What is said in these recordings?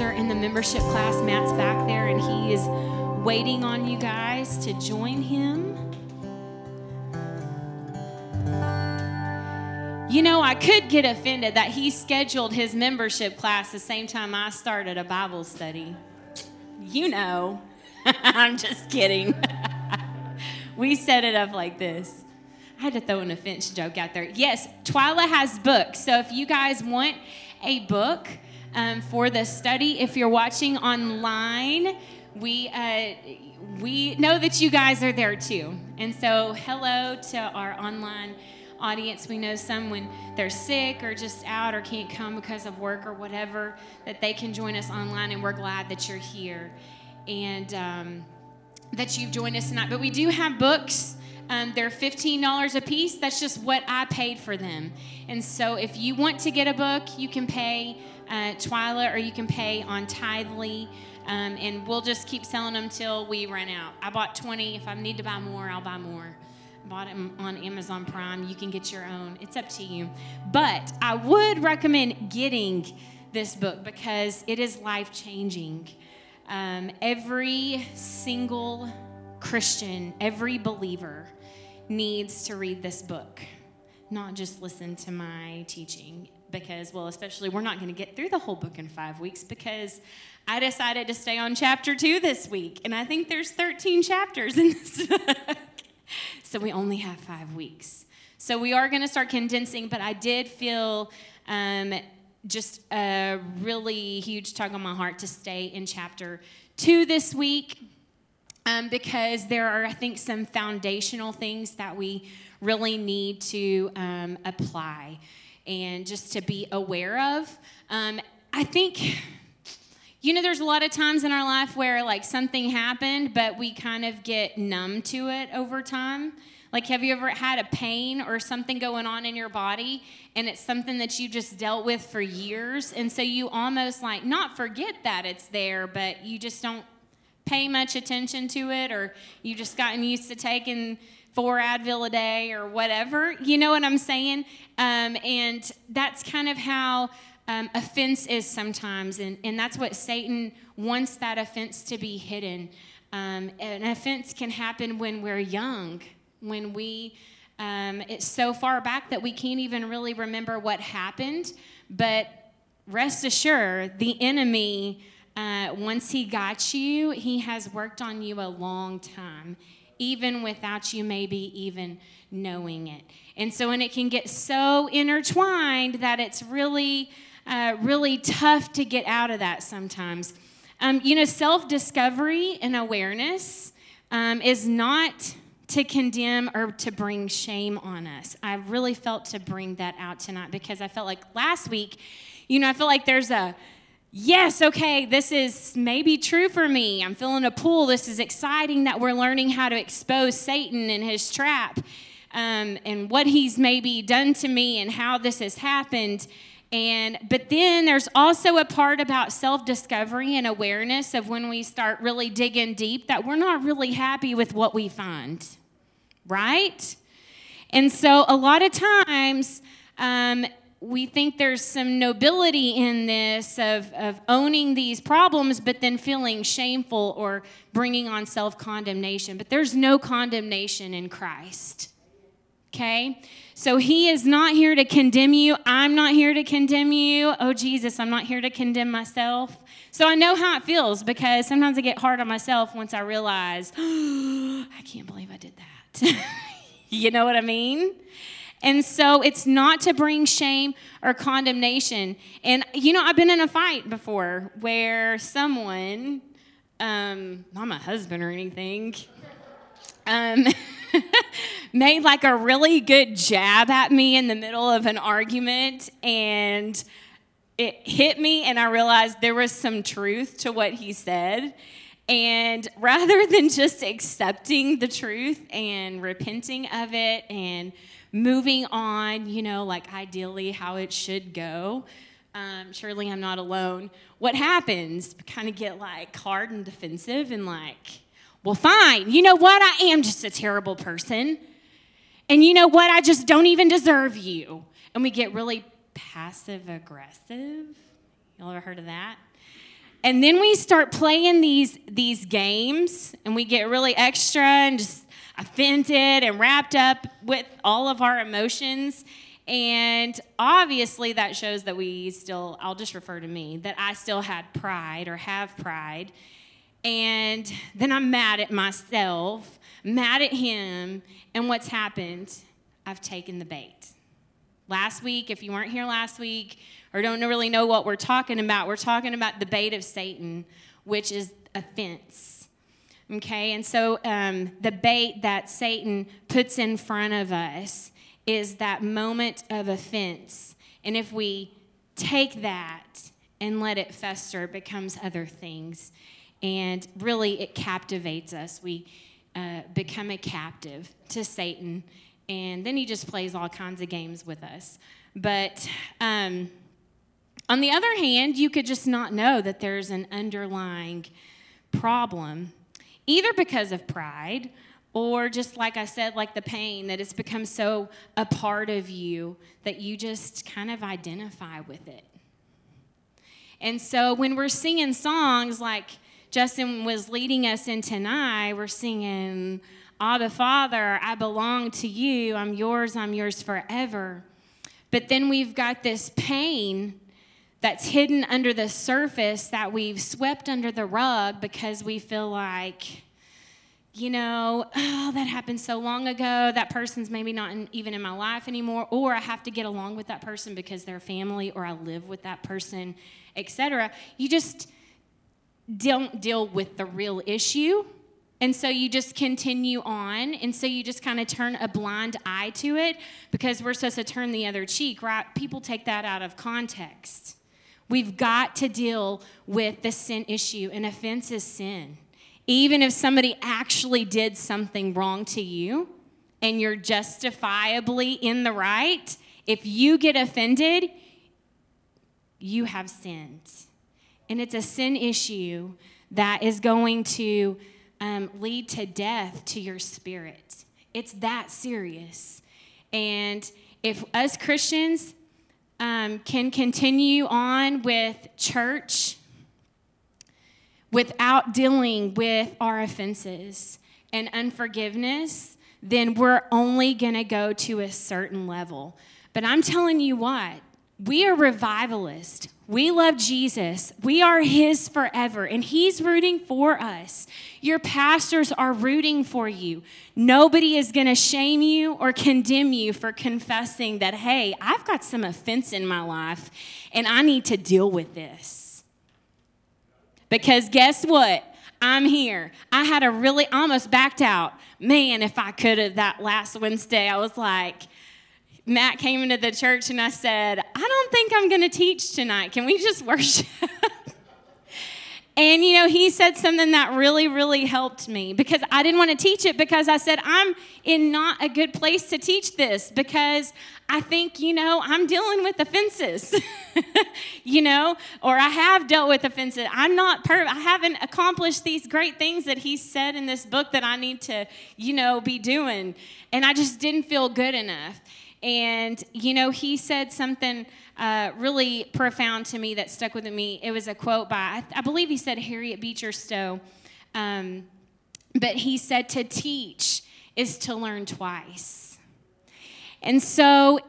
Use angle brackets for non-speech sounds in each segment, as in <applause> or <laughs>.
are in the membership class, Matt's back there and he is waiting on you guys to join him. You know, I could get offended that he scheduled his membership class the same time I started a Bible study. You know, <laughs> I'm just kidding. <laughs> we set it up like this. I had to throw an offense joke out there. Yes, Twyla has books. So if you guys want a book um, for the study, if you're watching online, we uh, we know that you guys are there too. And so, hello to our online audience. We know some when they're sick or just out or can't come because of work or whatever, that they can join us online, and we're glad that you're here and um, that you've joined us tonight. But we do have books. Um, they're $15 a piece. That's just what I paid for them. And so if you want to get a book, you can pay uh, Twyla or you can pay on Tithely. Um, and we'll just keep selling them till we run out. I bought 20. If I need to buy more, I'll buy more. bought them on Amazon Prime. You can get your own. It's up to you. But I would recommend getting this book because it is life changing. Um, every single Christian, every believer needs to read this book, not just listen to my teaching. Because, well, especially we're not going to get through the whole book in five weeks because I decided to stay on chapter two this week. And I think there's 13 chapters in <laughs> this book. so we only have five weeks. So we are going to start condensing, but I did feel um, just a really huge tug on my heart to stay in chapter two this week um, because there are, I think, some foundational things that we really need to um, apply and just to be aware of. Um, I think, you know, there's a lot of times in our life where like something happened, but we kind of get numb to it over time. Like, have you ever had a pain or something going on in your body and it's something that you just dealt with for years? And so you almost like not forget that it's there, but you just don't pay much attention to it or you just gotten used to taking four Advil a day or whatever. You know what I'm saying? Um, and that's kind of how um, offense is sometimes. And, and that's what Satan wants that offense to be hidden. Um, an offense can happen when we're young, when we. Um, it's so far back that we can't even really remember what happened, but rest assured, the enemy uh, once He got you, He has worked on you a long time, even without you maybe even knowing it. And so, and it can get so intertwined that it's really, uh, really tough to get out of that sometimes. Um, you know, self discovery and awareness um, is not to condemn or to bring shame on us. I really felt to bring that out tonight because I felt like last week, you know, I feel like there's a yes, okay, this is maybe true for me. I'm feeling a pull. This is exciting that we're learning how to expose Satan and his trap um, and what he's maybe done to me and how this has happened. And but then there's also a part about self-discovery and awareness of when we start really digging deep that we're not really happy with what we find, right? And so a lot of times um, we think there's some nobility in this of, of owning these problems, but then feeling shameful or bringing on self condemnation. But there's no condemnation in Christ. Okay? So he is not here to condemn you. I'm not here to condemn you. Oh, Jesus, I'm not here to condemn myself. So I know how it feels because sometimes I get hard on myself once I realize, oh, <gasps> I can't believe I did that. <laughs> you know what I mean? And so it's not to bring shame or condemnation. And, you know, I've been in a fight before where someone, um, not my husband or anything, um, <laughs> made like a really good jab at me in the middle of an argument. And it hit me, and I realized there was some truth to what he said. And rather <laughs> than just accepting the truth and repenting of it and moving on, you know, like ideally how it should go. Um, surely I'm not alone. What happens? Kind of get like hard and defensive and like, well, fine. You know what? I am just a terrible person. And you know what? I just don't even deserve you. And we get really passive aggressive. Y'all ever heard of that? And then we start playing these, these games and we get really extra and just offended and wrapped up with all of our emotions. And obviously, that shows that we still, I'll just refer to me, that I still had pride or have pride. And then I'm mad at myself, mad at him, and what's happened? I've taken the bait. Last week, if you weren't here last week or don't really know what we're talking about, we're talking about the bait of Satan, which is offense. Okay, and so um, the bait that Satan puts in front of us is that moment of offense. And if we take that and let it fester, it becomes other things. And really, it captivates us. We uh, become a captive to Satan. And then he just plays all kinds of games with us. But um, on the other hand, you could just not know that there's an underlying problem, either because of pride or just like I said, like the pain that it's become so a part of you that you just kind of identify with it. And so when we're singing songs like Justin was leading us in tonight, we're singing, Abba Father, I belong to you, I'm yours, I'm yours forever. But then we've got this pain that's hidden under the surface that we've swept under the rug because we feel like, you know, oh, that happened so long ago. That person's maybe not in, even in my life anymore, or I have to get along with that person because they're family, or I live with that person, etc. You just don't deal with the real issue. And so you just continue on. And so you just kind of turn a blind eye to it because we're supposed to turn the other cheek, right? People take that out of context. We've got to deal with the sin issue, and offense is sin even if somebody actually did something wrong to you and you're justifiably in the right, if you get offended, you have sinned. And it's a sin issue that is going to um, lead to death to your spirit. It's that serious. And if us Christians um, can continue on with church, without dealing with our offenses and unforgiveness, then we're only going to go to a certain level. But I'm telling you what, we are revivalists. We love Jesus. We are His forever, and He's rooting for us. Your pastors are rooting for you. Nobody is going to shame you or condemn you for confessing that, hey, I've got some offense in my life, and I need to deal with this. Because guess what? I'm here. I had a really almost backed out. Man, if I could have that last Wednesday, I was like, Matt came into the church and I said, I don't think I'm going to teach tonight. Can we just <laughs> worship? And you know, he said something that really, really helped me because I didn't want to teach it because I said, I'm in not a good place to teach this because I think, you know, I'm dealing with offenses, <laughs> you know, or I have dealt with offenses. I'm not perfect. I haven't accomplished these great things that he said in this book that I need to, you know, be doing. And I just didn't feel good enough. And, you know, he said something uh, really profound to me that stuck with me. It was a quote by, I, I believe he said Harriet Beecher Stowe. Um, but he said, to teach is to learn twice. And so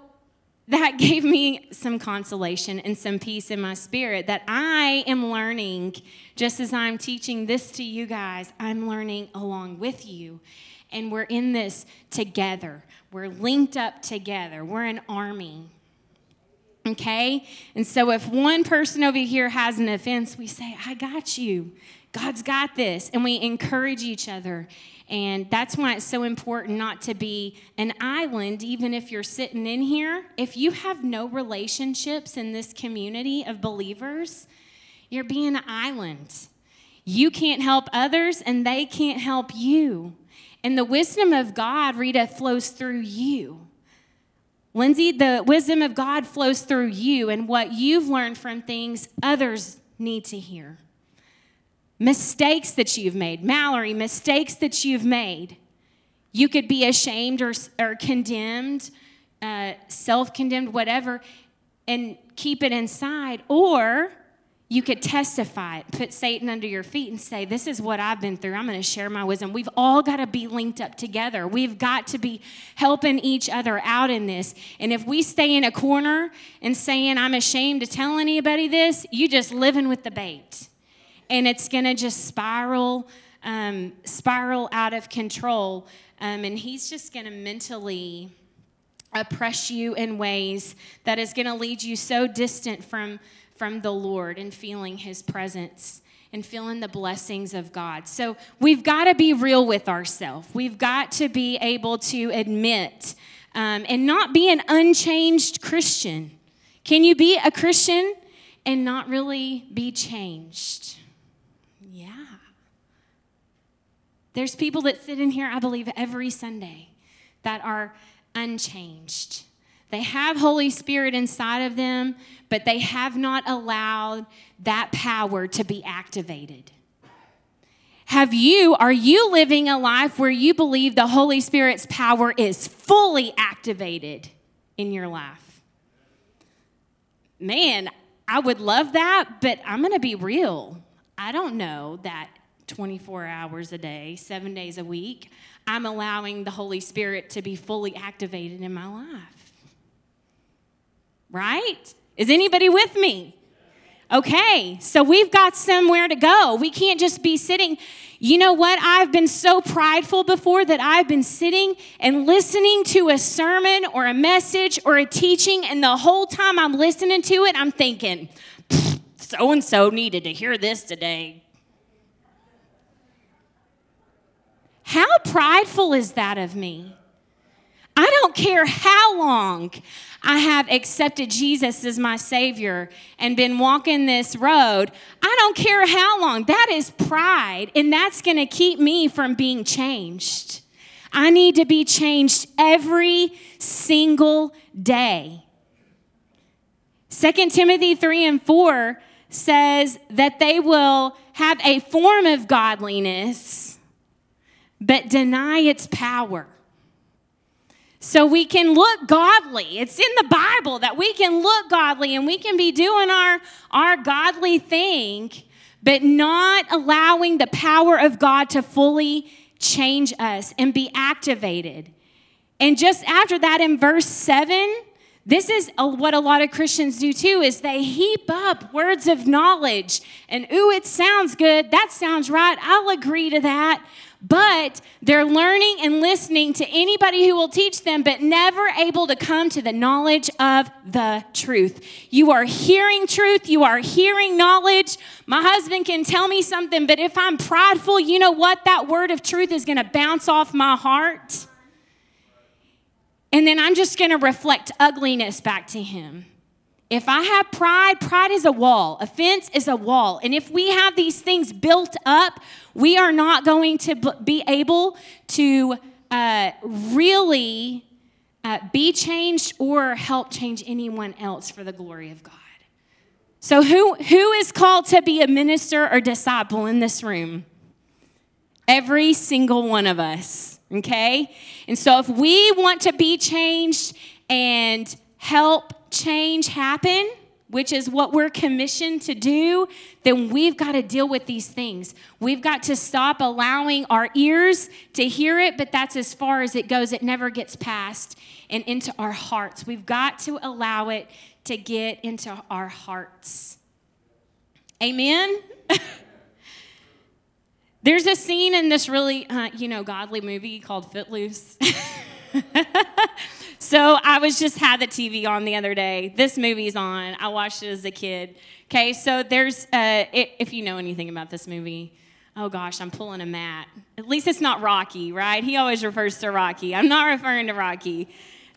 that <laughs> gave me some consolation and some peace in my spirit that I am learning, just as I'm teaching this to you guys, I'm learning along with you. And we're in this together. We're linked up together. We're an army. Okay? And so if one person over here has an offense, we say, I got you. God's got this. And we encourage each other. And that's why it's so important not to be an island, even if you're sitting in here. If you have no relationships in this community of believers, you're being an island. You can't help others, and they can't help you. And the wisdom of God, Rita, flows through you. Lindsay, the wisdom of God flows through you, and what you've learned from things others need to hear. Mistakes that you've made, Mallory, mistakes that you've made. You could be ashamed or, or condemned, uh, self condemned, whatever, and keep it inside. Or you could testify it, put Satan under your feet and say, This is what I've been through. I'm going to share my wisdom. We've all got to be linked up together. We've got to be helping each other out in this. And if we stay in a corner and saying, I'm ashamed to tell anybody this, you just living with the bait. And it's going to just spiral, um, spiral out of control. Um, and he's just going to mentally oppress you in ways that is going to lead you so distant from from the Lord and feeling his presence and feeling the blessings of God. So we've got to be real with ourselves. We've got to be able to admit um, and not be an unchanged Christian. Can you be a Christian and not really be changed? Yeah. There's people that sit in here, I believe, every Sunday that are unchanged. They have Holy Spirit inside of them, but they have not allowed that power to be activated. Have you, are you living a life where you believe the Holy Spirit's power is fully activated in your life? Man, I would love that, but I'm going to be real. I don't know that 24 hours a day, seven days a week, I'm allowing the Holy Spirit to be fully activated in my life. Right? Is anybody with me? Okay, so we've got somewhere to go. We can't just be sitting. You know what? I've been so prideful before that I've been sitting and listening to a sermon or a message or a teaching, and the whole time I'm listening to it, I'm thinking, so and so needed to hear this today. How prideful is that of me? I don't care how long I have accepted Jesus as my Savior and been walking this road. I don't care how long. That is pride, and that's going to keep me from being changed. I need to be changed every single day. 2 Timothy 3 and 4 says that they will have a form of godliness, but deny its power. So we can look godly. It's in the Bible that we can look godly and we can be doing our, our godly thing, but not allowing the power of God to fully change us and be activated. And just after that, in verse 7, this is what a lot of Christians do too is they heap up words of knowledge and ooh it sounds good that sounds right I'll agree to that but they're learning and listening to anybody who will teach them, but never able to come to the knowledge of the truth. You are hearing truth, you are hearing knowledge. My husband can tell me something, but if I'm prideful, you know what? That word of truth is going to bounce off my heart. And then I'm just going to reflect ugliness back to him. If I have pride, pride is a wall. Offense is a wall. And if we have these things built up, we are not going to be able to uh, really uh, be changed or help change anyone else for the glory of God. So, who, who is called to be a minister or disciple in this room? Every single one of us, okay? And so, if we want to be changed and help change happen, which is what we're commissioned to do, then we've got to deal with these things. We've got to stop allowing our ears to hear it, but that's as far as it goes. It never gets past and into our hearts. We've got to allow it to get into our hearts. Amen? <laughs> There's a scene in this really, uh, you know, godly movie called Footloose. <laughs> So I was just had the TV on the other day. This movie's on. I watched it as a kid. Okay, so there's uh, if you know anything about this movie, oh gosh, I'm pulling a Matt. At least it's not Rocky, right? He always refers to Rocky. I'm not referring to Rocky.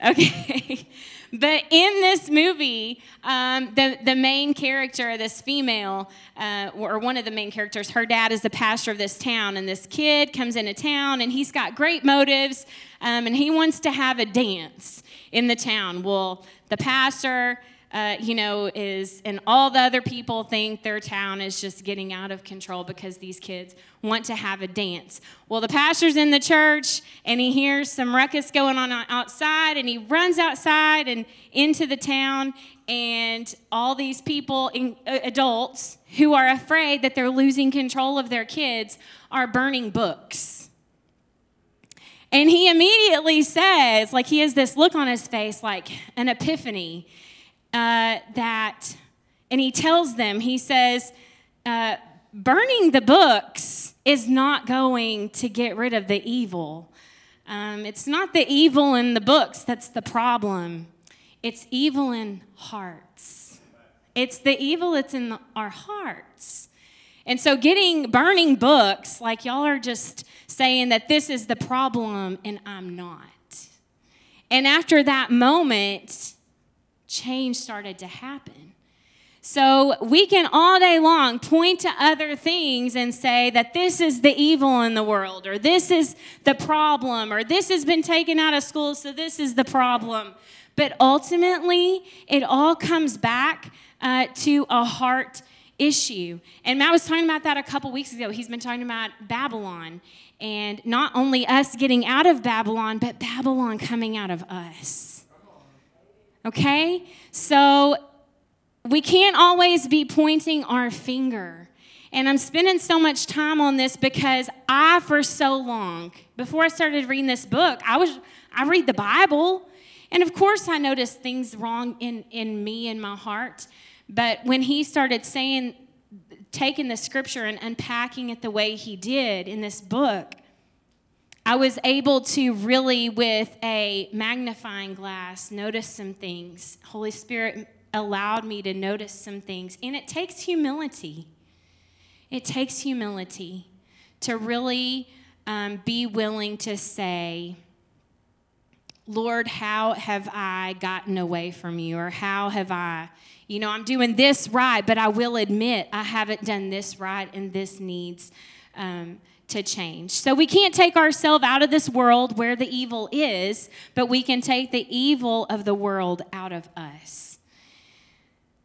Okay. <laughs> but in this movie, um, the, the main character, this female, uh, or one of the main characters, her dad is the pastor of this town, and this kid comes into town, and he's got great motives, um, and he wants to have a dance in the town. Well, the pastor, uh, you know, is, and all the other people think their town is just getting out of control because these kids want to have a dance. Well, the pastor's in the church and he hears some ruckus going on outside and he runs outside and into the town and all these people, in, uh, adults, who are afraid that they're losing control of their kids, are burning books. And he immediately says, like, he has this look on his face, like an epiphany, uh, that, and he tells them, he says, uh, burning the books is not going to get rid of the evil. Um, it's not the evil in the books that's the problem, it's evil in hearts. It's the evil that's in the, our hearts. And so, getting burning books, like y'all are just saying that this is the problem and I'm not. And after that moment, change started to happen. So we can all day long point to other things and say that this is the evil in the world, or this is the problem, or this has been taken out of school, so this is the problem. But ultimately, it all comes back uh, to a heart issue. And Matt was talking about that a couple weeks ago. He's been talking about Babylon, and not only us getting out of Babylon, but Babylon coming out of us. Okay? So we can't always be pointing our finger. And I'm spending so much time on this because I, for so long, before I started reading this book, I was I read the Bible, and of course I noticed things wrong in, in me and my heart. But when he started saying, taking the scripture and unpacking it the way he did in this book, I was able to really, with a magnifying glass, notice some things. Holy Spirit allowed me to notice some things. And it takes humility. It takes humility to really um, be willing to say, Lord, how have I gotten away from you? Or how have I, you know, I'm doing this right, but I will admit I haven't done this right and this needs um, to change. So we can't take ourselves out of this world where the evil is, but we can take the evil of the world out of us.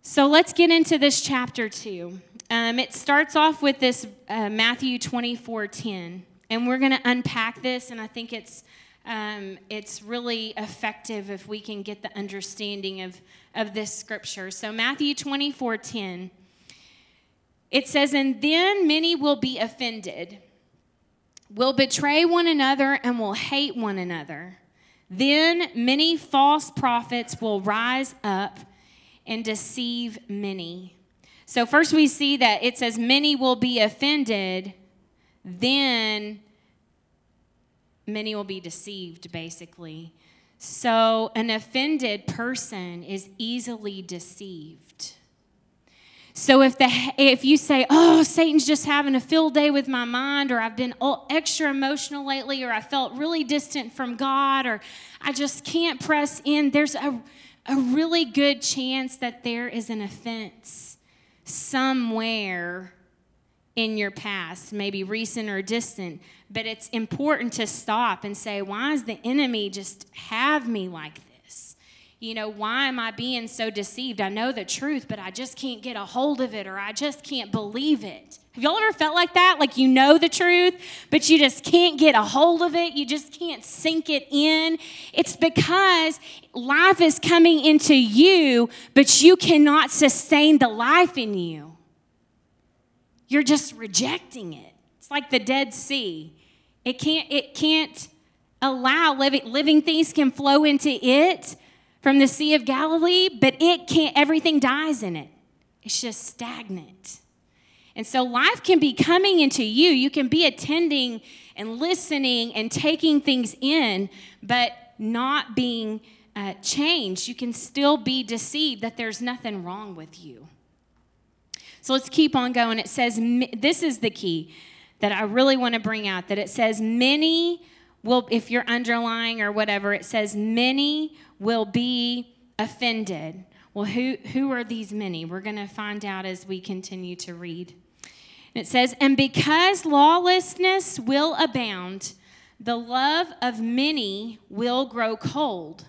So let's get into this chapter 2. Um, it starts off with this uh, Matthew 24 10. And we're going to unpack this, and I think it's, um, it's really effective if we can get the understanding of, of this scripture. So, Matthew 24 10. It says, And then many will be offended, will betray one another, and will hate one another. Then many false prophets will rise up and deceive many. So, first we see that it says, Many will be offended, then many will be deceived, basically. So, an offended person is easily deceived. So if the if you say, "Oh, Satan's just having a field day with my mind," or "I've been extra emotional lately," or "I felt really distant from God," or "I just can't press in," there's a a really good chance that there is an offense somewhere in your past, maybe recent or distant. But it's important to stop and say, why does the enemy just have me like this? You know, why am I being so deceived? I know the truth, but I just can't get a hold of it or I just can't believe it. Have y'all ever felt like that? Like you know the truth, but you just can't get a hold of it. You just can't sink it in. It's because life is coming into you, but you cannot sustain the life in you. You're just rejecting it. It's like the Dead Sea. It can't, it can't allow living, living things can flow into it from the Sea of Galilee, but it can't, everything dies in it. It's just stagnant. And so life can be coming into you. You can be attending and listening and taking things in, but not being uh, changed. You can still be deceived that there's nothing wrong with you. So let's keep on going. It says, this is the key that I really want to bring out that it says, many will, if you're underlying or whatever, it says, many will be offended. Well, who, who are these many? We're going to find out as we continue to read. It says, And because lawlessness will abound, the love of many will grow cold.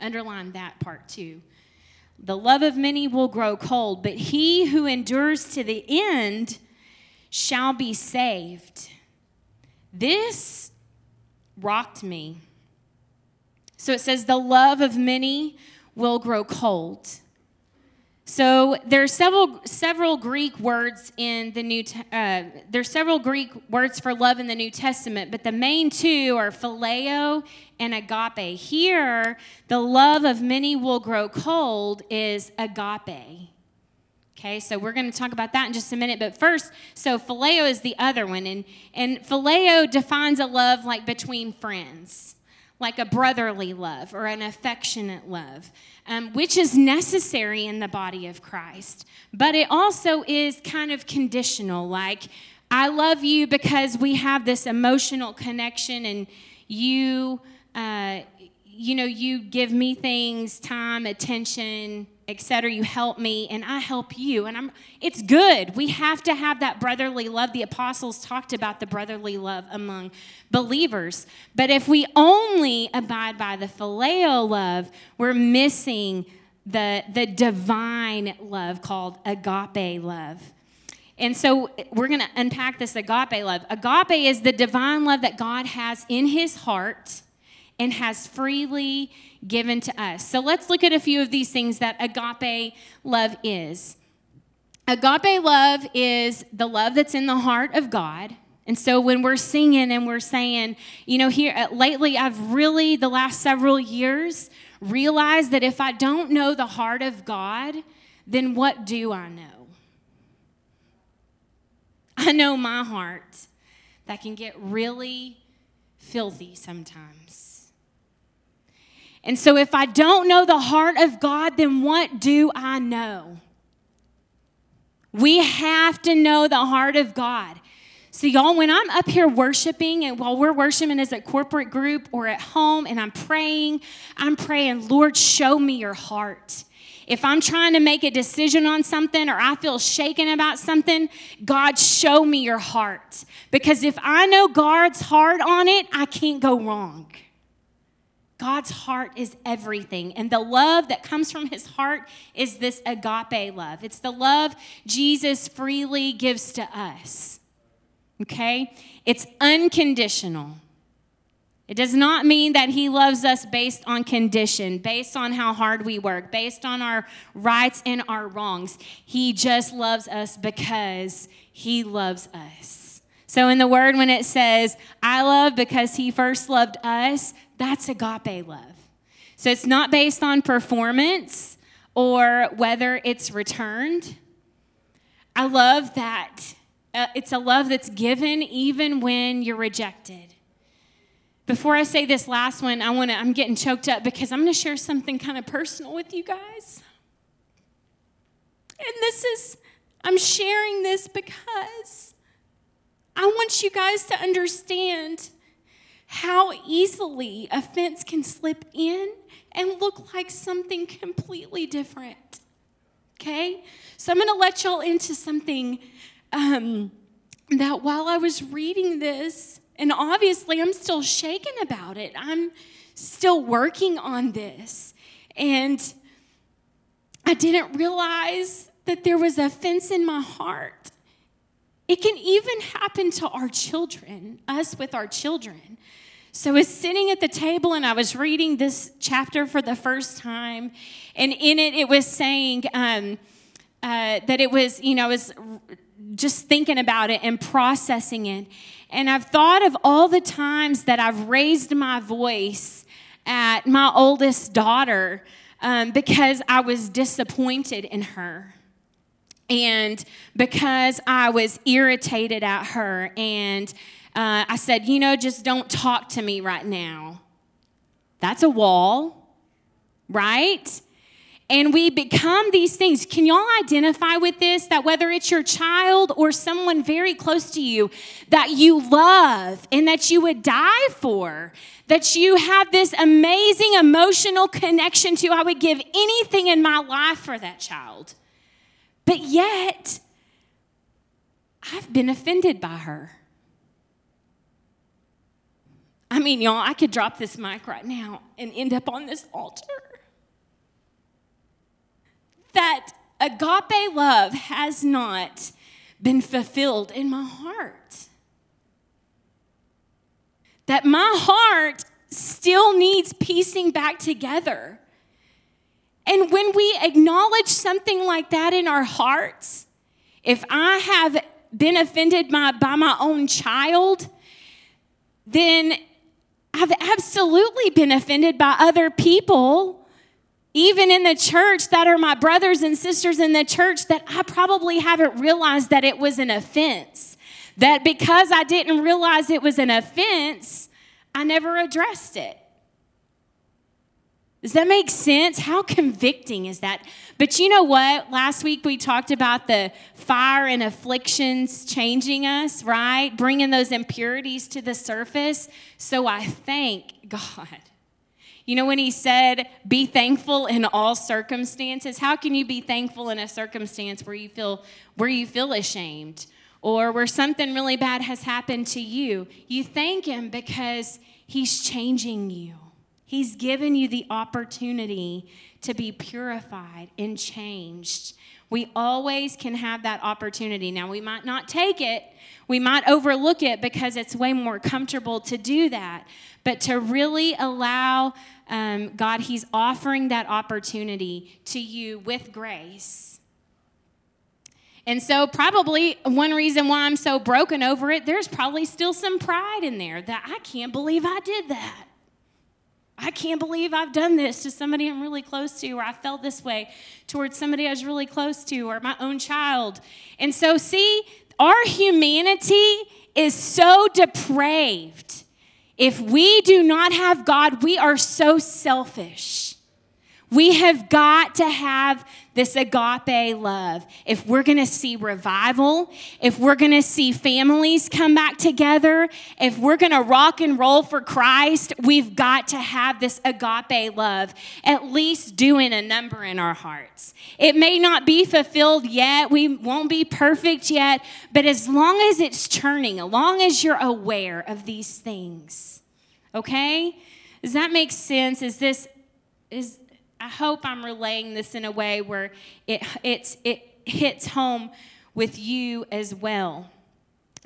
Underline that part too. The love of many will grow cold, but he who endures to the end shall be saved. This rocked me. So it says, The love of many will grow cold. So there are several several Greek words in the New. Uh, there's several Greek words for love in the New Testament, but the main two are phileo and agape. Here, the love of many will grow cold is agape. Okay, so we're going to talk about that in just a minute. But first, so phileo is the other one, and and phileo defines a love like between friends like a brotherly love or an affectionate love, um, which is necessary in the body of Christ. But it also is kind of conditional, like, I love you because we have this emotional connection and you, uh, you know, you give me things, time, attention, etc. You help me and I help you. And I'm it's good. We have to have that brotherly love. The apostles talked about the brotherly love among believers. But if we only abide by the phileo love, we're missing the, the divine love called agape love. And so we're going to unpack this agape love. Agape is the divine love that God has in his heart and has freely given to us. So let's look at a few of these things that agape love is. Agape love is the love that's in the heart of God. And so when we're singing and we're saying, you know, here uh, lately, I've really, the last several years, realized that if I don't know the heart of God, then what do I know? I know my heart that can get really filthy sometimes. And so, if I don't know the heart of God, then what do I know? We have to know the heart of God. So, y'all, when I'm up here worshiping and while we're worshiping as a corporate group or at home and I'm praying, I'm praying, Lord, show me your heart. If I'm trying to make a decision on something or I feel shaken about something, God, show me your heart. Because if I know God's heart on it, I can't go wrong. God's heart is everything. And the love that comes from his heart is this agape love. It's the love Jesus freely gives to us. Okay? It's unconditional. It does not mean that he loves us based on condition, based on how hard we work, based on our rights and our wrongs. He just loves us because he loves us. So, in the word, when it says, I love because he first loved us, that's agape love. So it's not based on performance or whether it's returned. I love that. Uh, it's a love that's given even when you're rejected. Before I say this last one, I want to I'm getting choked up because I'm going to share something kind of personal with you guys. And this is I'm sharing this because I want you guys to understand how easily offense can slip in and look like something completely different. Okay? So I'm going to let y'all into something um, that while I was reading this, and obviously I'm still shaken about it, I'm still working on this. And I didn't realize that there was offense in my heart. It can even happen to our children, us with our children. So I was sitting at the table and I was reading this chapter for the first time, and in it, it was saying um, uh, that it was, you know, I was just thinking about it and processing it. And I've thought of all the times that I've raised my voice at my oldest daughter um, because I was disappointed in her and because I was irritated at her and uh, I said, you know, just don't talk to me right now. That's a wall, right? And we become these things. Can y'all identify with this? That whether it's your child or someone very close to you that you love and that you would die for, that you have this amazing emotional connection to, I would give anything in my life for that child. But yet, I've been offended by her. I mean, y'all, I could drop this mic right now and end up on this altar. That agape love has not been fulfilled in my heart. That my heart still needs piecing back together. And when we acknowledge something like that in our hearts, if I have been offended by, by my own child, then I've absolutely been offended by other people, even in the church, that are my brothers and sisters in the church, that I probably haven't realized that it was an offense. That because I didn't realize it was an offense, I never addressed it. Does that make sense? How convicting is that? But you know what? Last week we talked about the fire and afflictions changing us, right? Bringing those impurities to the surface. So I thank God. You know, when he said, be thankful in all circumstances, how can you be thankful in a circumstance where you feel, where you feel ashamed or where something really bad has happened to you? You thank him because he's changing you. He's given you the opportunity to be purified and changed. We always can have that opportunity. Now, we might not take it, we might overlook it because it's way more comfortable to do that. But to really allow um, God, He's offering that opportunity to you with grace. And so, probably one reason why I'm so broken over it, there's probably still some pride in there that I can't believe I did that. I can't believe I've done this to somebody I'm really close to, or I felt this way towards somebody I was really close to, or my own child. And so, see, our humanity is so depraved. If we do not have God, we are so selfish. We have got to have this agape love. If we're going to see revival, if we're going to see families come back together, if we're going to rock and roll for Christ, we've got to have this agape love at least doing a number in our hearts. It may not be fulfilled yet, we won't be perfect yet, but as long as it's churning, as long as you're aware of these things, okay? Does that make sense? Is this is I hope I'm relaying this in a way where it, it's, it hits home with you as well.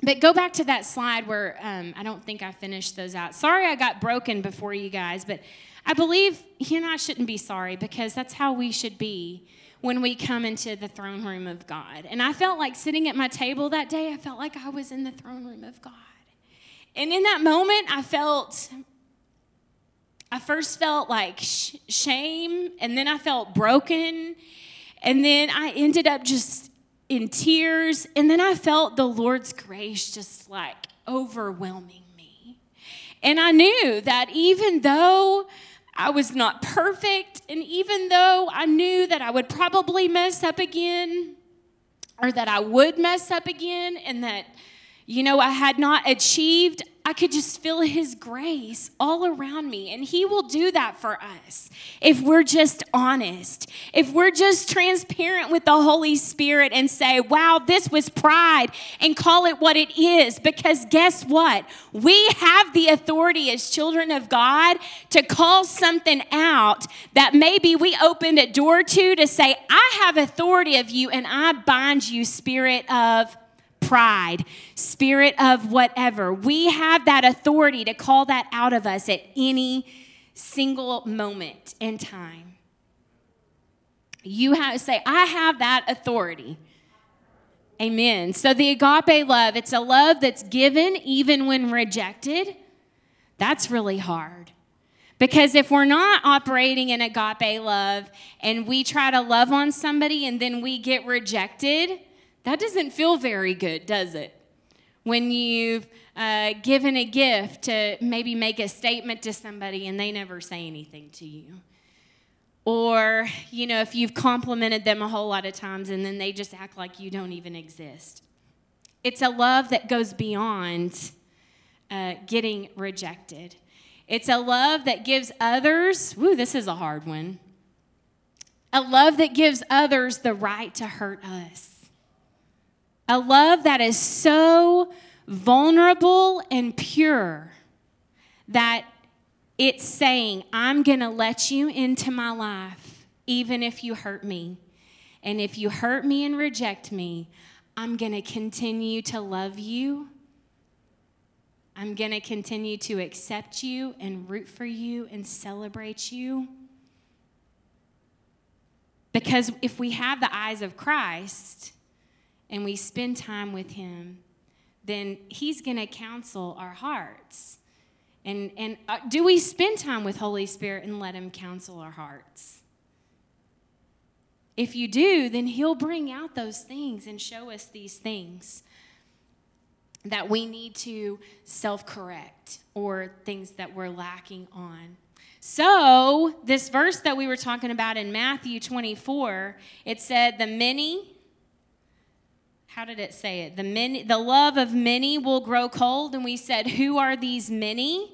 But go back to that slide where um, I don't think I finished those out. Sorry I got broken before you guys, but I believe you and I shouldn't be sorry because that's how we should be when we come into the throne room of God. And I felt like sitting at my table that day, I felt like I was in the throne room of God. And in that moment, I felt I first felt like sh- shame, and then I felt broken, and then I ended up just in tears, and then I felt the Lord's grace just like overwhelming me. And I knew that even though I was not perfect, and even though I knew that I would probably mess up again, or that I would mess up again, and that, you know, I had not achieved I could just feel His grace all around me. And He will do that for us if we're just honest, if we're just transparent with the Holy Spirit and say, wow, this was pride, and call it what it is. Because guess what? We have the authority as children of God to call something out that maybe we opened a door to to say, I have authority of you, and I bind you, spirit of pride, spirit of whatever. We have that authority to call that out of us at any single moment in time. You have to say, I have that authority. Amen. So the agape love, it's a love that's given even when rejected. That's really hard. Because if we're not operating in agape love and we try to love on somebody and then we get rejected, that doesn't feel very good, does it? When you've uh, given a gift to maybe make a statement to somebody and they never say anything to you. Or, you know, if you've complimented them a whole lot of times and then they just act like you don't even exist. It's a love that goes beyond uh, getting rejected. It's a love that gives others, woo, this is a hard one. A love that gives others the right to hurt us. A love that is so vulnerable and pure that it's saying, I'm going to let you into my life, even if you hurt me. And if you hurt me and reject me, I'm going to continue to love you. I'm going to continue to accept you and root for you and celebrate you. Because if we have the eyes of Christ and we spend time with Him, then He's going to counsel our hearts. And, and uh, do we spend time with Holy Spirit and let Him counsel our hearts? If you do, then He'll bring out those things and show us these things that we need to self correct or things that we're lacking on. So, this verse that we were talking about in Matthew 24, it said, The many, how did it say it? The many, the love of many will grow cold. And we said, Who are these many?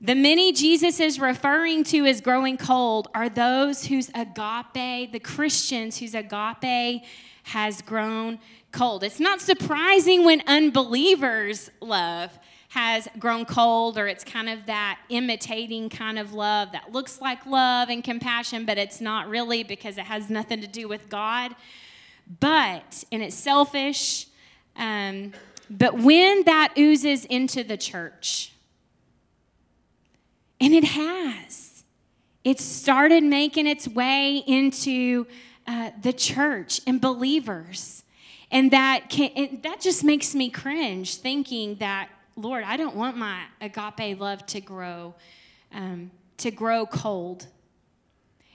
The many Jesus is referring to as growing cold are those whose agape, the Christians whose agape has grown cold. It's not surprising when unbelievers' love has grown cold or it's kind of that imitating kind of love that looks like love and compassion, but it's not really because it has nothing to do with God. But, and it's selfish. Um, but when that oozes into the church, and it has. It started making its way into uh, the church and believers. And that, can, that just makes me cringe thinking that, Lord, I don't want my agape love to grow, um, to grow cold.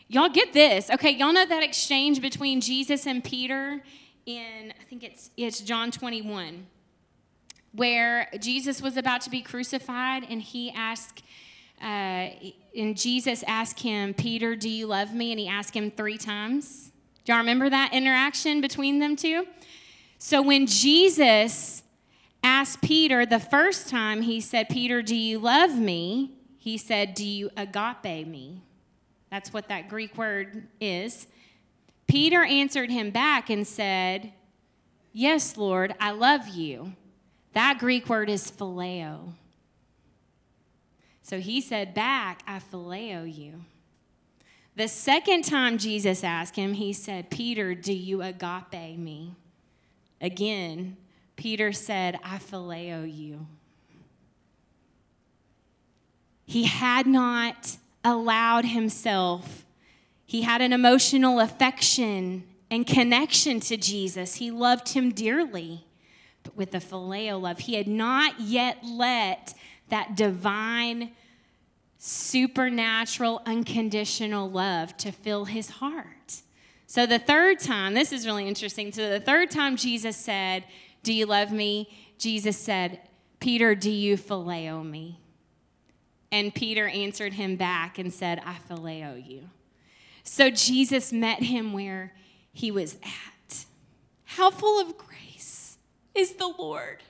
Y'all get this. Okay, y'all know that exchange between Jesus and Peter in, I think it's, it's John 21, where Jesus was about to be crucified and he asked uh, and Jesus asked him, Peter, do you love me? And he asked him three times. Y'all remember that interaction between them two? So when Jesus asked Peter the first time, he said, Peter, do you love me? He said, Do you agape me? That's what that Greek word is. Peter answered him back and said, Yes, Lord, I love you. That Greek word is phileo. So he said back, I phileo you. The second time Jesus asked him, he said, Peter, do you agape me? Again, Peter said, I phileo you. He had not allowed himself, he had an emotional affection and connection to Jesus. He loved him dearly, but with a phileo love. He had not yet let that divine, supernatural, unconditional love to fill his heart. So the third time, this is really interesting. So the third time Jesus said, Do you love me? Jesus said, Peter, do you phileo me? And Peter answered him back and said, I phileo you. So Jesus met him where he was at. How full of grace is the Lord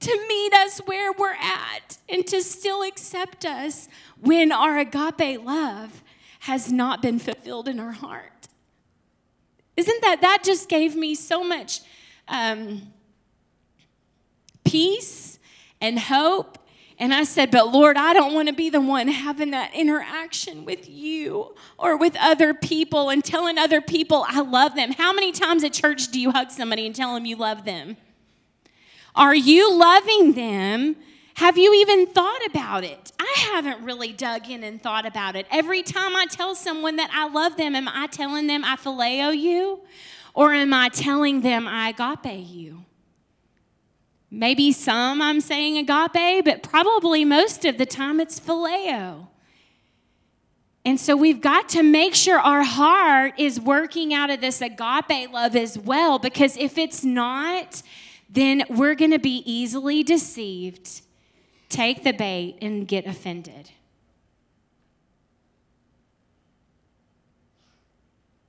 to meet us where we're at and to still accept us when our agape love has not been fulfilled in our heart. Isn't that, that just gave me so much um, peace and hope. And I said, But Lord, I don't want to be the one having that interaction with you or with other people and telling other people I love them. How many times at church do you hug somebody and tell them you love them? Are you loving them? Have you even thought about it? I haven't really dug in and thought about it. Every time I tell someone that I love them, am I telling them I phileo you? Or am I telling them I agape you? Maybe some I'm saying agape, but probably most of the time it's phileo. And so we've got to make sure our heart is working out of this agape love as well, because if it's not, then we're going to be easily deceived, take the bait, and get offended.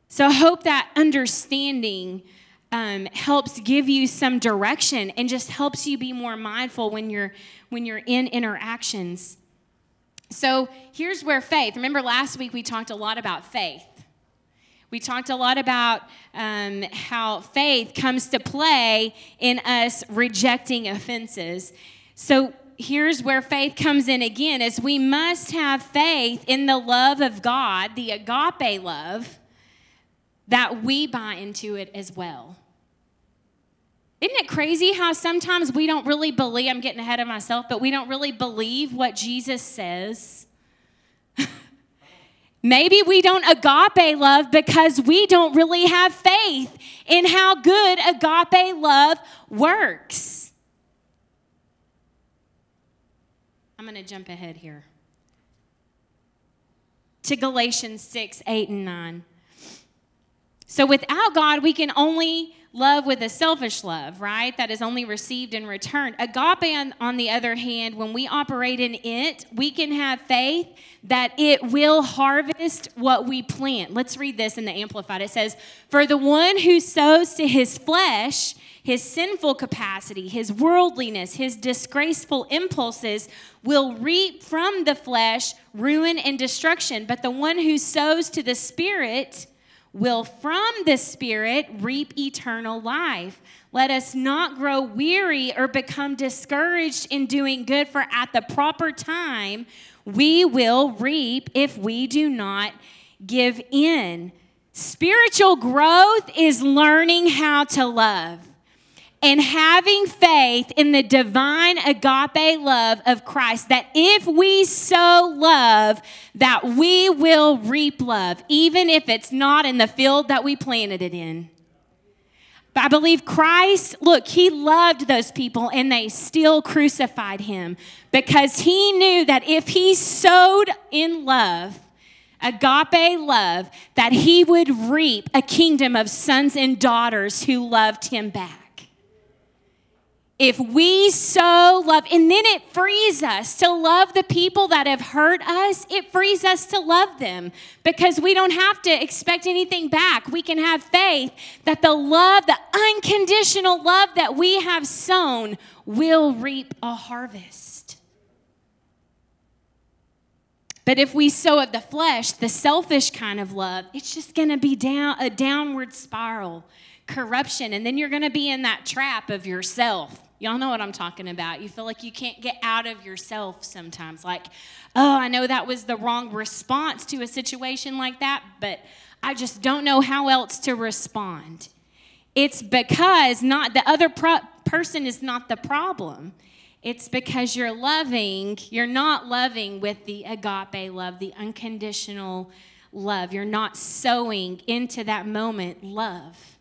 So I hope that understanding um, helps give you some direction and just helps you be more mindful when you're when you're in interactions. So here's where faith. Remember last week we talked a lot about faith. We talked a lot about um, how faith comes to play in us rejecting offenses. So here's where faith comes in again is we must have faith in the love of God, the agape love, that we buy into it as well. Isn't it crazy how sometimes we don't really believe, I'm getting ahead of myself, but we don't really believe what Jesus says? <laughs> Maybe we don't agape love because we don't really have faith in how good agape love works. I'm going to jump ahead here to Galatians 6, 8, and 9. So without God, we can only love with a selfish love, right? That is only received in return. Agape, on, the other hand, when we operate in it, we can have faith that it will harvest what we plant. Let's read this in the Amplified. It says, For the one who sows to his flesh, his sinful capacity, his worldliness, his disgraceful impulses will reap from the flesh ruin and destruction. But the one who sows to the Spirit, will from the Spirit reap eternal life. Let us not grow weary or become discouraged in doing good, for at the proper time we will reap if we do not give in. Spiritual growth is learning how to love and having faith in the divine agape love of Christ that if we sow love that we will reap love even if it's not in the field that we planted it in. I believe Christ, look, he loved those people and they still crucified him because he knew that if he sowed in love, agape love, that he would reap a kingdom of sons and daughters who loved him back. If we sow love, and then it frees us to love the people that have hurt us, it frees us to love them because we don't have to expect anything back. We can have faith that the love, the unconditional love that we have sown, will reap a harvest. But if we sow of the flesh, the selfish kind of love, it's just going to be down a downward spiral, corruption, and then you're going to be in that trap of yourself Y'all know what I'm talking about. You feel like you can't get out of yourself sometimes. Like, oh, I know that was the wrong response to a situation like that, but I just don't know how else to respond. It's because not the other pro- person is not the problem. It's because you're loving, you're not loving with the agape love, the unconditional love. You're not sowing into that moment love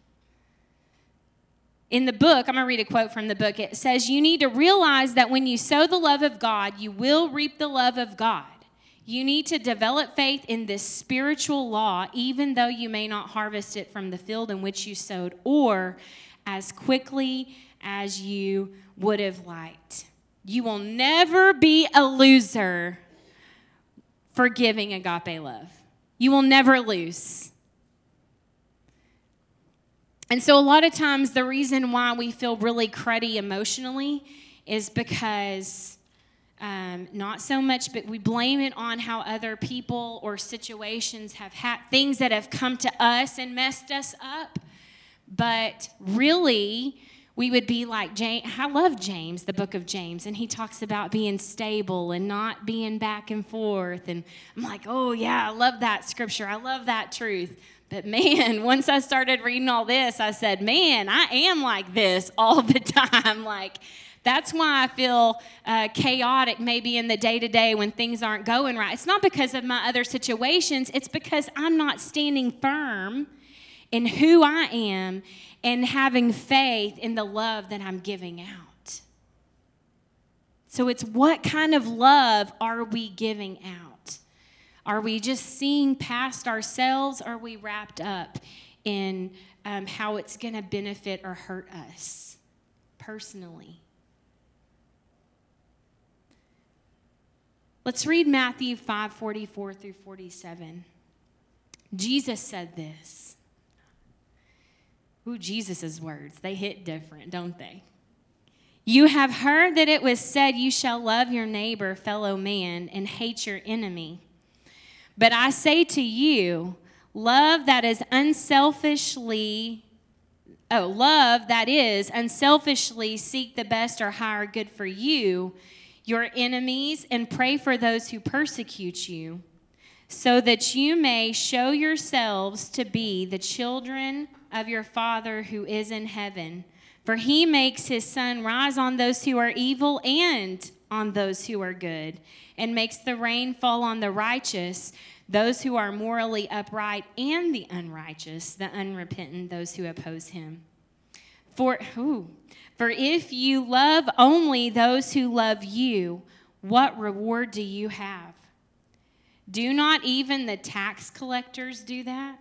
in the book, I'm going to read a quote from the book. It says, You need to realize that when you sow the love of God, you will reap the love of God. You need to develop faith in this spiritual law, even though you may not harvest it from the field in which you sowed or as quickly as you would have liked. You will never be a loser for giving agape love. You will never lose. And so, a lot of times, the reason why we feel really cruddy emotionally is because um, not so much, but we blame it on how other people or situations have had things that have come to us and messed us up. But really, we would be like James. I love James, the book of James, and he talks about being stable and not being back and forth. And I'm like, oh, yeah, I love that scripture. I love that truth. But man, <laughs> once I started reading all this, I said, man, I am like this <laughs> all the time. Like, that's why I feel uh, chaotic maybe in the day to day when things aren't going right. It's not because of my other situations, it's because I'm not standing firm in who I am and having faith in the love that I'm giving out. So it's what kind of love are we giving out? Are we just seeing past ourselves? Or are we wrapped up in um, how it's going to benefit or hurt us personally? Let's read Matthew 5 44 through 47. Jesus said this. Ooh, Jesus' words. They hit different, don't they? You have heard that it was said, You shall love your neighbor, fellow man, and hate your enemy. But I say to you, love that is unselfishly oh, love that is unselfishly seek the best or higher good for you, your enemies, and pray for those who persecute you, so that you may show yourselves to be the children of your Father who is in heaven. For he makes his sun rise on those who are evil and on those who are good, and makes the rain fall on the righteous those who are morally upright and the unrighteous, the unrepentant, those who oppose him. For, ooh, for if you love only those who love you, what reward do you have? Do not even the tax collectors do that?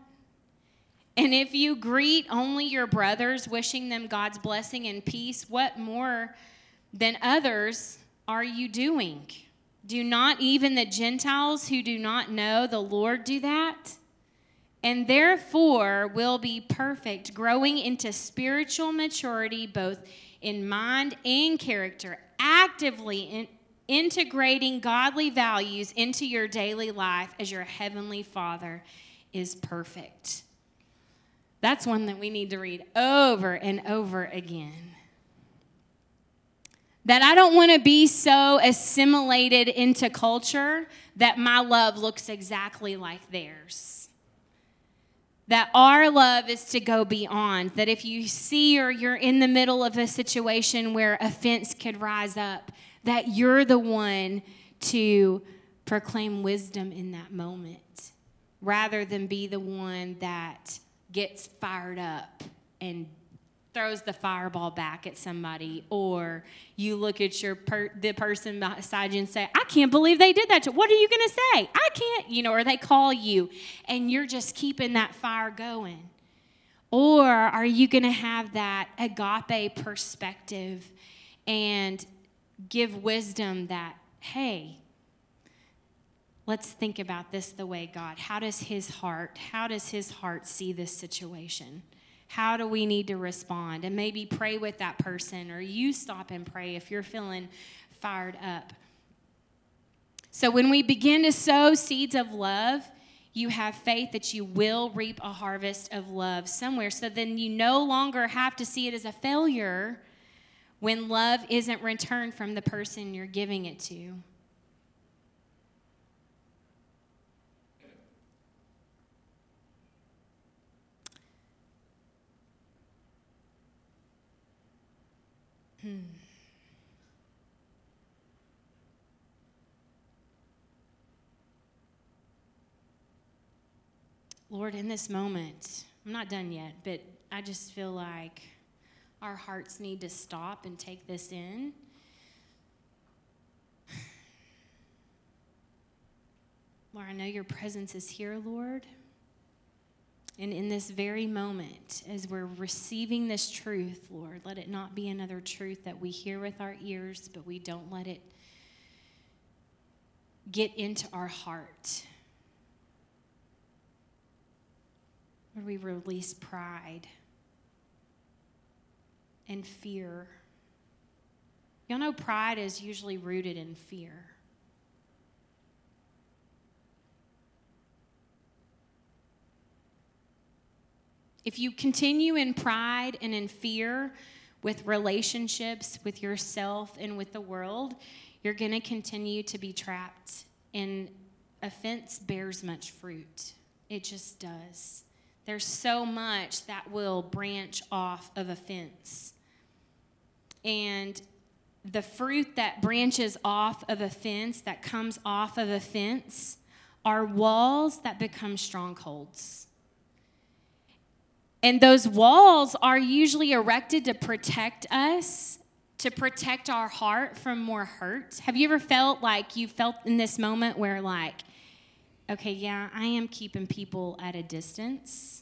And if you greet only your brothers, wishing them God's blessing and peace, what more than others are you doing? Do not even the Gentiles who do not know the Lord do that? And therefore will be perfect, growing into spiritual maturity, both in mind and character, actively in, integrating godly values into your daily life as your heavenly Father is perfect. That's one that we need to read over and over again. That I don't want to be so assimilated into culture that my love looks exactly like theirs. That our love is to go beyond. That if you see or you're in the middle of a situation where offense could rise up, that you're the one to proclaim wisdom in that moment rather than be the one that gets fired up and throws the fireball back at somebody or you look at your per, the person beside you and say i can't believe they did that to what are you going to say i can't you know or they call you and you're just keeping that fire going or are you going to have that agape perspective and give wisdom that hey let's think about this the way God. How does his heart, how does his heart see this situation? How do we need to respond? And maybe pray with that person or you stop and pray if you're feeling fired up. So when we begin to sow seeds of love, you have faith that you will reap a harvest of love somewhere. So then you no longer have to see it as a failure when love isn't returned from the person you're giving it to. Hmm. Lord, in this moment, I'm not done yet, but I just feel like our hearts need to stop and take this in. <sighs> Lord, I know your presence is here, Lord. And in this very moment, as we're receiving this truth, Lord, let it not be another truth that we hear with our ears, but we don't let it get into our heart. Lord, we release pride and fear. Y'all know pride is usually rooted in fear. If you continue in pride and in fear with relationships, with yourself, and with the world, you're going to continue to be trapped. And offense bears much fruit. It just does. There's so much that will branch off of offense. And the fruit that branches off of offense, that comes off of offense, are walls that become strongholds. And those walls are usually erected to protect us, to protect our heart from more hurt. Have you ever felt like you felt in this moment where, like, okay, yeah, I am keeping people at a distance?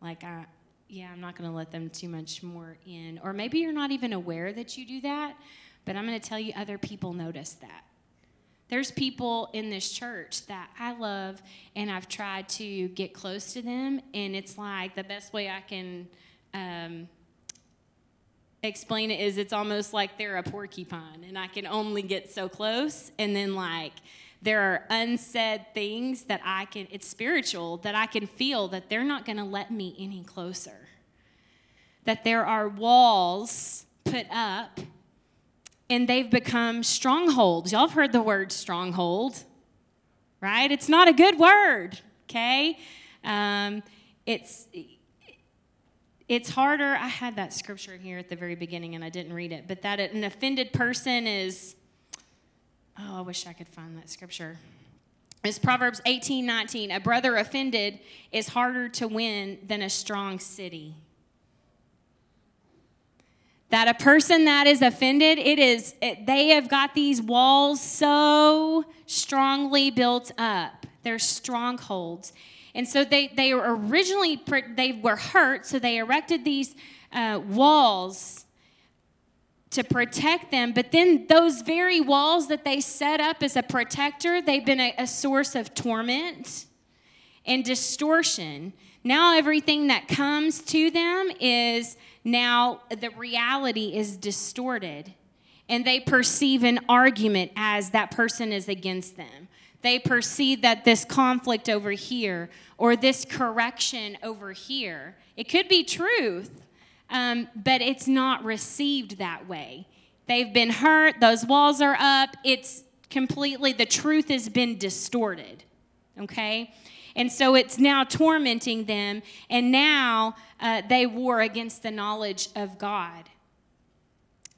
Like, I, yeah, I'm not going to let them too much more in. Or maybe you're not even aware that you do that, but I'm going to tell you other people notice that. There's people in this church that I love, and I've tried to get close to them, and it's like the best way I can um, explain it is it's almost like they're a porcupine, and I can only get so close, and then like there are unsaid things that I can, it's spiritual, that I can feel that they're not going to let me any closer. That there are walls put up and they've become strongholds. Y'all have heard the word stronghold, right? It's not a good word, okay? Um, it's it's harder. I had that scripture here at the very beginning and I didn't read it, but that an offended person is. Oh, I wish I could find that scripture. It's Proverbs 18 19. A brother offended is harder to win than a strong city. That a person that is offended, it is, it, they have got these walls so strongly built up. They're strongholds. And so they, they were originally, they were hurt, so they erected these uh, walls to protect them. But then those very walls that they set up as a protector, they've been a, a source of torment and distortion. Now everything that comes to them is now the reality is distorted. And they perceive an argument as that person is against them. They perceive that this conflict over here or this correction over here, it could be truth, um, but it's not received that way. They've been hurt, those walls are up, it's completely, the truth has been distorted, okay? And so it's now tormenting them, and now uh, they war against the knowledge of God.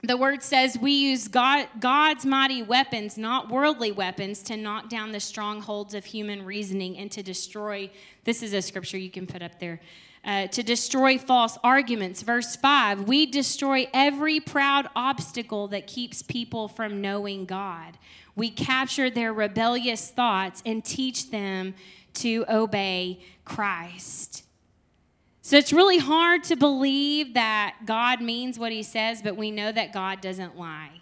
The word says we use God, God's mighty weapons, not worldly weapons, to knock down the strongholds of human reasoning and to destroy. This is a scripture you can put up there uh, to destroy false arguments. Verse 5 We destroy every proud obstacle that keeps people from knowing God. We capture their rebellious thoughts and teach them to obey Christ. So it's really hard to believe that God means what he says, but we know that God doesn't lie.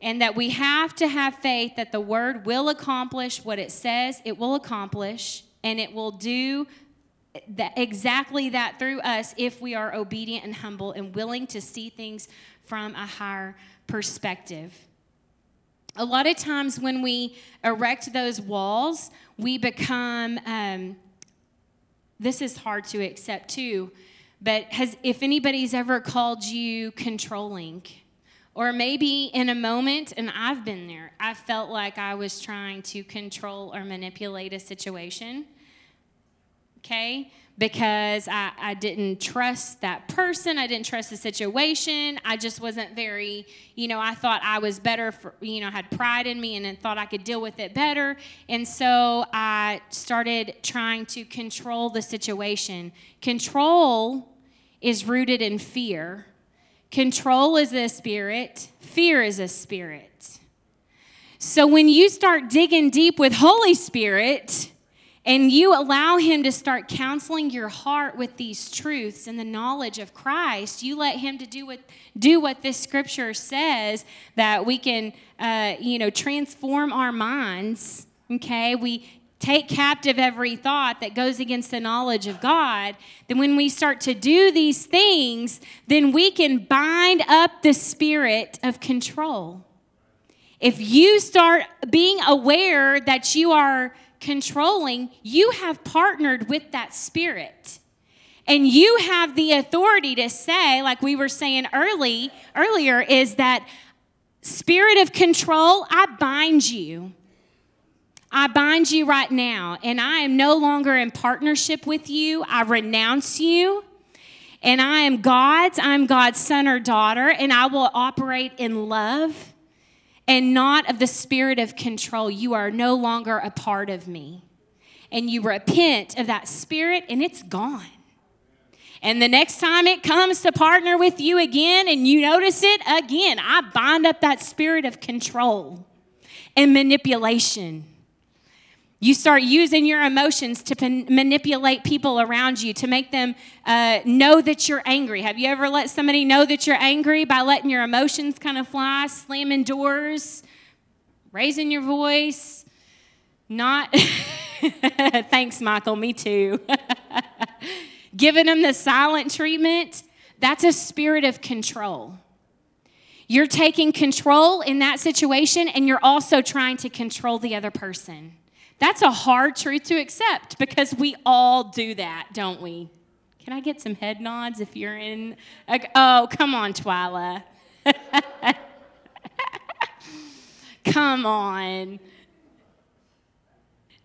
And that we have to have faith that the word will accomplish what it says it will accomplish, and it will do that, exactly that through us if we are obedient and humble and willing to see things from a higher perspective. A lot of times when we erect those walls, we become, um, this is hard to accept too, but has, if anybody's ever called you controlling, or maybe in a moment, and I've been there, I felt like I was trying to control or manipulate a situation okay? Because I, I didn't trust that person. I didn't trust the situation. I just wasn't very, you know, I thought I was better for, you know, had pride in me and thought I could deal with it better. And so I started trying to control the situation. Control is rooted in fear. Control is a spirit, fear is a spirit. So when you start digging deep with Holy Spirit, and you allow Him to start counseling your heart with these truths and the knowledge of Christ, you let Him to do what do what this Scripture says that we can, uh, you know, transform our minds. Okay, we take captive every thought that goes against the knowledge of God, then when we start to do these things, then we can bind up the spirit of control. If you start being aware that you are controlling, you have partnered with that spirit. And you have the authority to say, like we were saying early earlier, is that spirit of control, I bind you. I bind you right now, and I am no longer in partnership with you. I renounce you, and I am God's. I'm God's son or daughter, and I will operate in love and not of the spirit of control. You are no longer a part of me. And you repent of that spirit, and it's gone. And the next time it comes to partner with you again and you notice it again, I bind up that spirit of control and manipulation. You start using your emotions to pan- manipulate people around you, to make them uh, know that you're angry. Have you ever let somebody know that you're angry by letting your emotions kind of fly, slamming doors, raising your voice? Not, <laughs> thanks, Michael, me too. <laughs> Giving them the silent treatment, that's a spirit of control. You're taking control in that situation, and you're also trying to control the other person. That's a hard truth to accept because we all do that, don't we? Can I get some head nods if you're in? oh, come on, Twyla. <laughs> come on.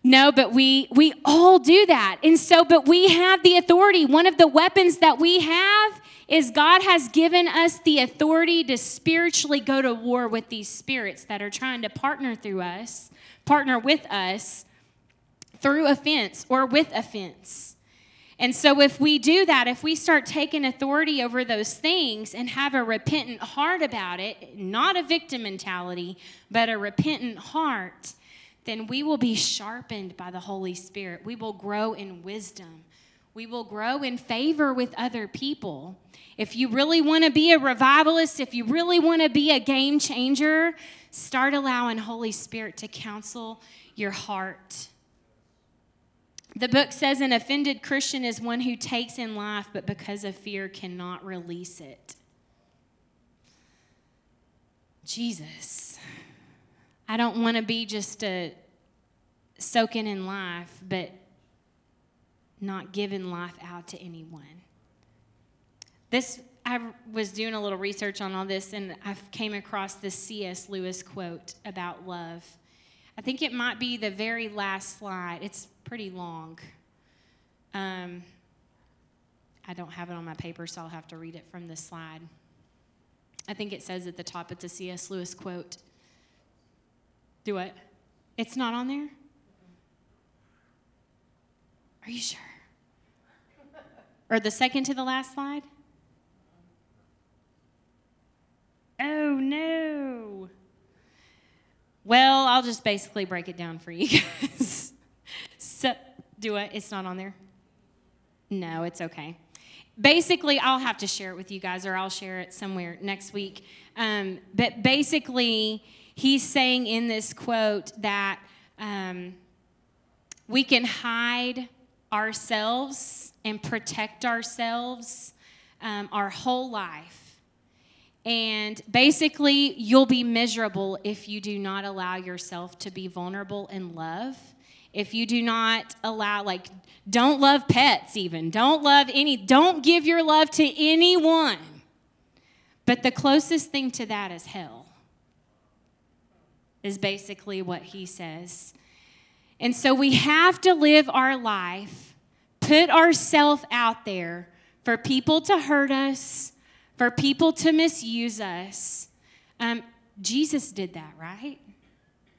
No, but we we all do that. And so but we have the authority. One of the weapons that we have is God has given us the authority to spiritually go to war with these spirits that are trying to partner through us partner with us through offense or with offense. And so, if we do that, if we start taking authority over those things and have a repentant heart about it, not a victim mentality, but a repentant heart, then we will be sharpened by the Holy Spirit. We will grow in wisdom. We will grow in favor with other people. If you really want to be a revivalist, if you really want to be a game changer, start allowing Holy Spirit to counsel your heart. The book says an offended Christian is one who takes in life, but because of fear cannot release it. Jesus. I don't want to be just a soaking in life, but not giving life out to anyone. This I was doing a little research on all this and I came across this C.S. Lewis quote about love. I think it might be the very last slide. It's pretty long. Um, I don't have it on my paper, so I'll have to read it from the slide. I think it says at the top it's a C.S. Lewis quote. Do it. It's not on there? Are you sure? Or the second to the last slide? Oh, no. Well, I'll just basically break it down for you <laughs> guys. so, do it. It's not on there. No, it's okay. Basically, I'll have to share it with you guys, or I'll share it somewhere next week. Um, but basically, he's saying in this quote that um, we can hide ourselves and protect ourselves um, our whole life and basically, you'll be miserable if you do not allow yourself to be vulnerable in love. If you do not allow, like, don't love pets even. Don't love any, don't give your love to anyone. But the closest thing to that is hell, is basically what he says. And so we have to live our life, put ourselves out there for people to hurt us for people to misuse us. Um, Jesus did that, right?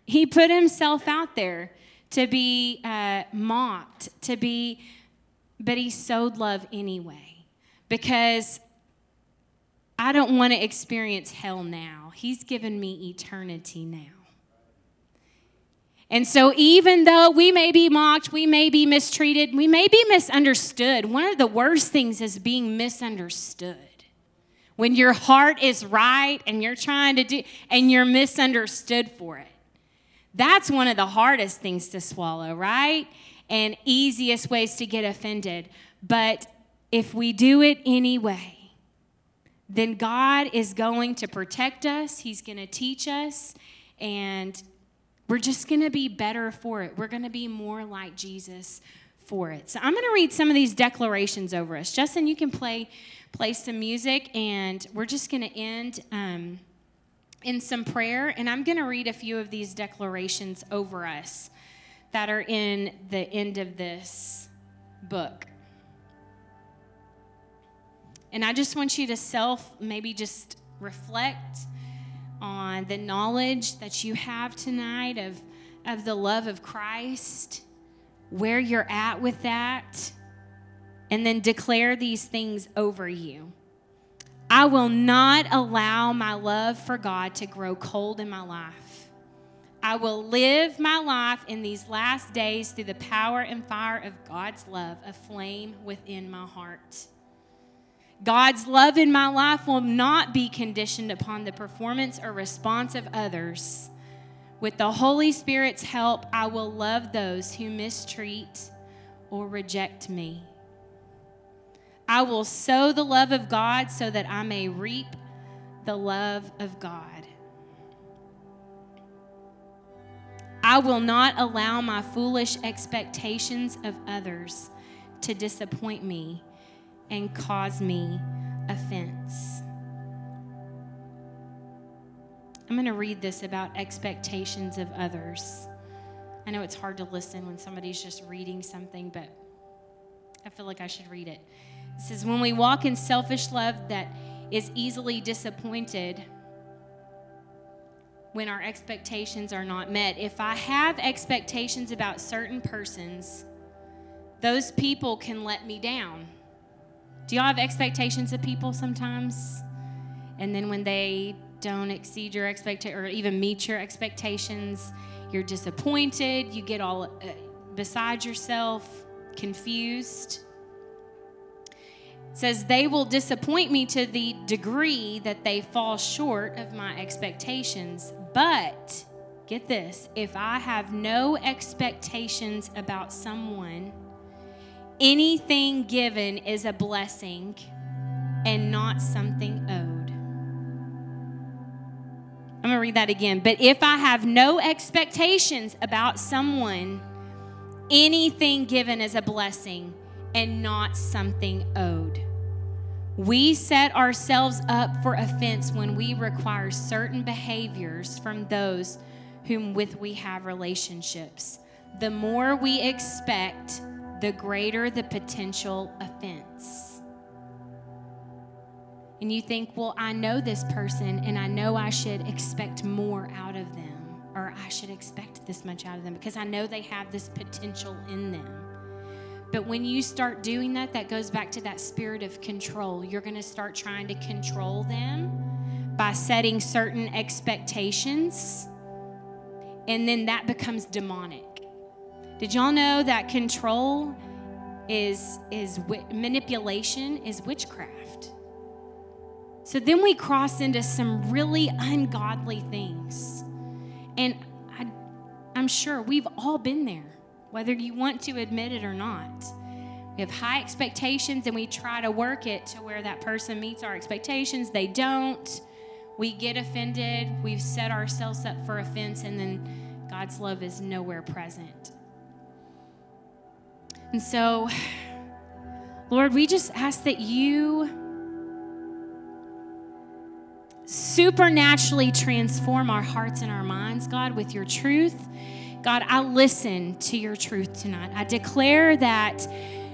He put himself out there to be uh, mocked, to be, but he sowed love anyway because I don't want to experience hell now. He's given me eternity now. And so, even though we may be mocked, we may be mistreated, we may be misunderstood, one of the worst things is being misunderstood when your heart is right and you're trying to do, and you're misunderstood for it. That's one of the hardest things to swallow, right? And easiest ways to get offended. But if we do it anyway, then God is going to protect us, He's going to teach us, and we're just going to be better for it. We're going to be more like Jesus for it. So I'm going to read some of these declarations over us. Justin, you can play play some music, and we're just going to end um, in some prayer. And I'm going to read a few of these declarations over us that are in the end of this book. And I just want you to self maybe just reflect on the knowledge that you have tonight of, of the love of Christ, where you're at with that and then declare these things over you. I will not allow my love for God to grow cold in my life. I will live my life in these last days through the power and fire of God's love, a flame within my heart. God's love in my life will not be conditioned upon the performance or response of others. With the Holy Spirit's help, I will love those who mistreat or reject me. I will sow the love of God so that I may reap the love of God. I will not allow my foolish expectations of others to disappoint me and cause me offense. I'm going to read this about expectations of others. I know it's hard to listen when somebody's just reading something, but I feel like I should read it. It says, When we walk in selfish love that is easily disappointed, when our expectations are not met. If I have expectations about certain persons, those people can let me down. Do y'all have expectations of people sometimes? And then when they don't exceed your expectation or even meet your expectations, you're disappointed, you get all uh, beside yourself, confused. Says they will disappoint me to the degree that they fall short of my expectations. But get this, if I have no expectations about someone, anything given is a blessing and not something owed. I'm going to read that again. But if I have no expectations about someone, anything given is a blessing and not something owed. We set ourselves up for offense when we require certain behaviors from those whom with we have relationships. The more we expect, the greater the potential offense. And you think, well, I know this person and I know I should expect more out of them, or I should expect this much out of them because I know they have this potential in them. But when you start doing that, that goes back to that spirit of control. You're going to start trying to control them by setting certain expectations, and then that becomes demonic. Did y'all know that control is is manipulation is witchcraft? So then we cross into some really ungodly things. And I, I'm sure we've all been there, whether you want to admit it or not. We have high expectations and we try to work it to where that person meets our expectations. They don't. We get offended. We've set ourselves up for offense, and then God's love is nowhere present. And so, Lord, we just ask that you supernaturally transform our hearts and our minds, God, with your truth. God, I listen to your truth tonight. I declare that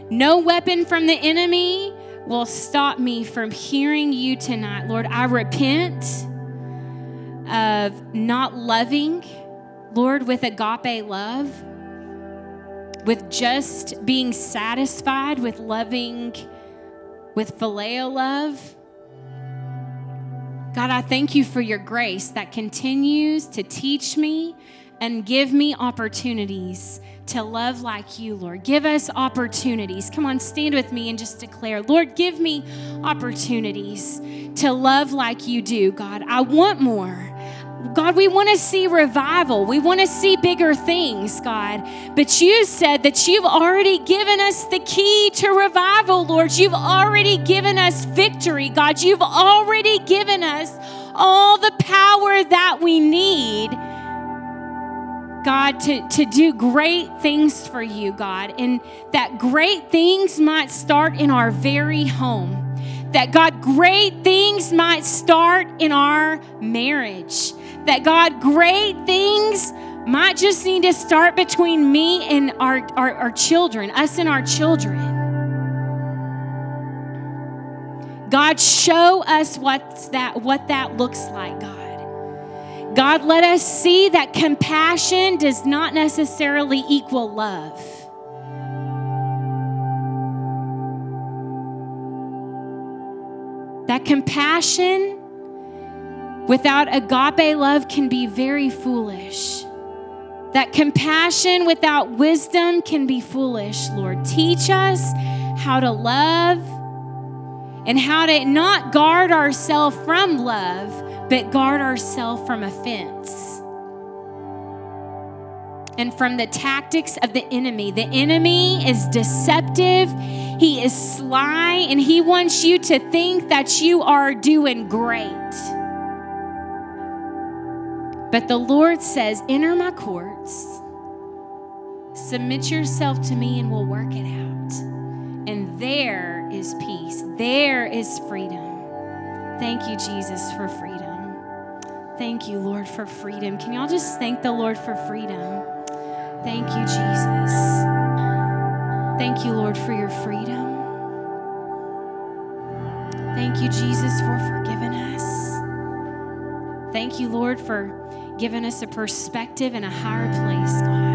no weapon from the enemy will stop me from hearing you tonight. Lord, I repent of not loving, Lord, with agape love with just being satisfied with loving with phileo love. God, I thank you for your grace that continues to teach me and give me opportunities to love like you, Lord. Give us opportunities. Come on, stand with me and just declare, Lord, give me opportunities to love like you do, God. I want more. God, we want to see revival. We want to see bigger things, God. But you said that you've already given us the key to revival, Lord. You've already given us victory, God. You've already given us all the power that we need. God, to, to do great things for you, God, and that great things might start in our very home. That God, great things might start in our marriage that God, great things might just need to start between me and our, our, our children, us and our children. God, show us what's that, what that looks like, God. God, let us see that compassion does not necessarily equal love. That compassion without agape love can be very foolish. That compassion without wisdom can be foolish, Lord. Teach us how to love and how to not guard ourselves from love, but guard ourselves from offense and from the tactics of the enemy. The enemy is deceptive, he is sly, and he wants you to think that you are doing great. But the Lord says, Enter my courts, submit yourself to me, and we'll work it out. And there is peace, there is freedom. Thank you, Jesus, for freedom. Thank you, Lord, for freedom. Can y'all just thank the Lord for freedom? Thank you, Jesus. Thank you, Lord, for your freedom. Thank you, Jesus, for forgiving us. Thank you, Lord, for giving us a perspective and a higher place, God.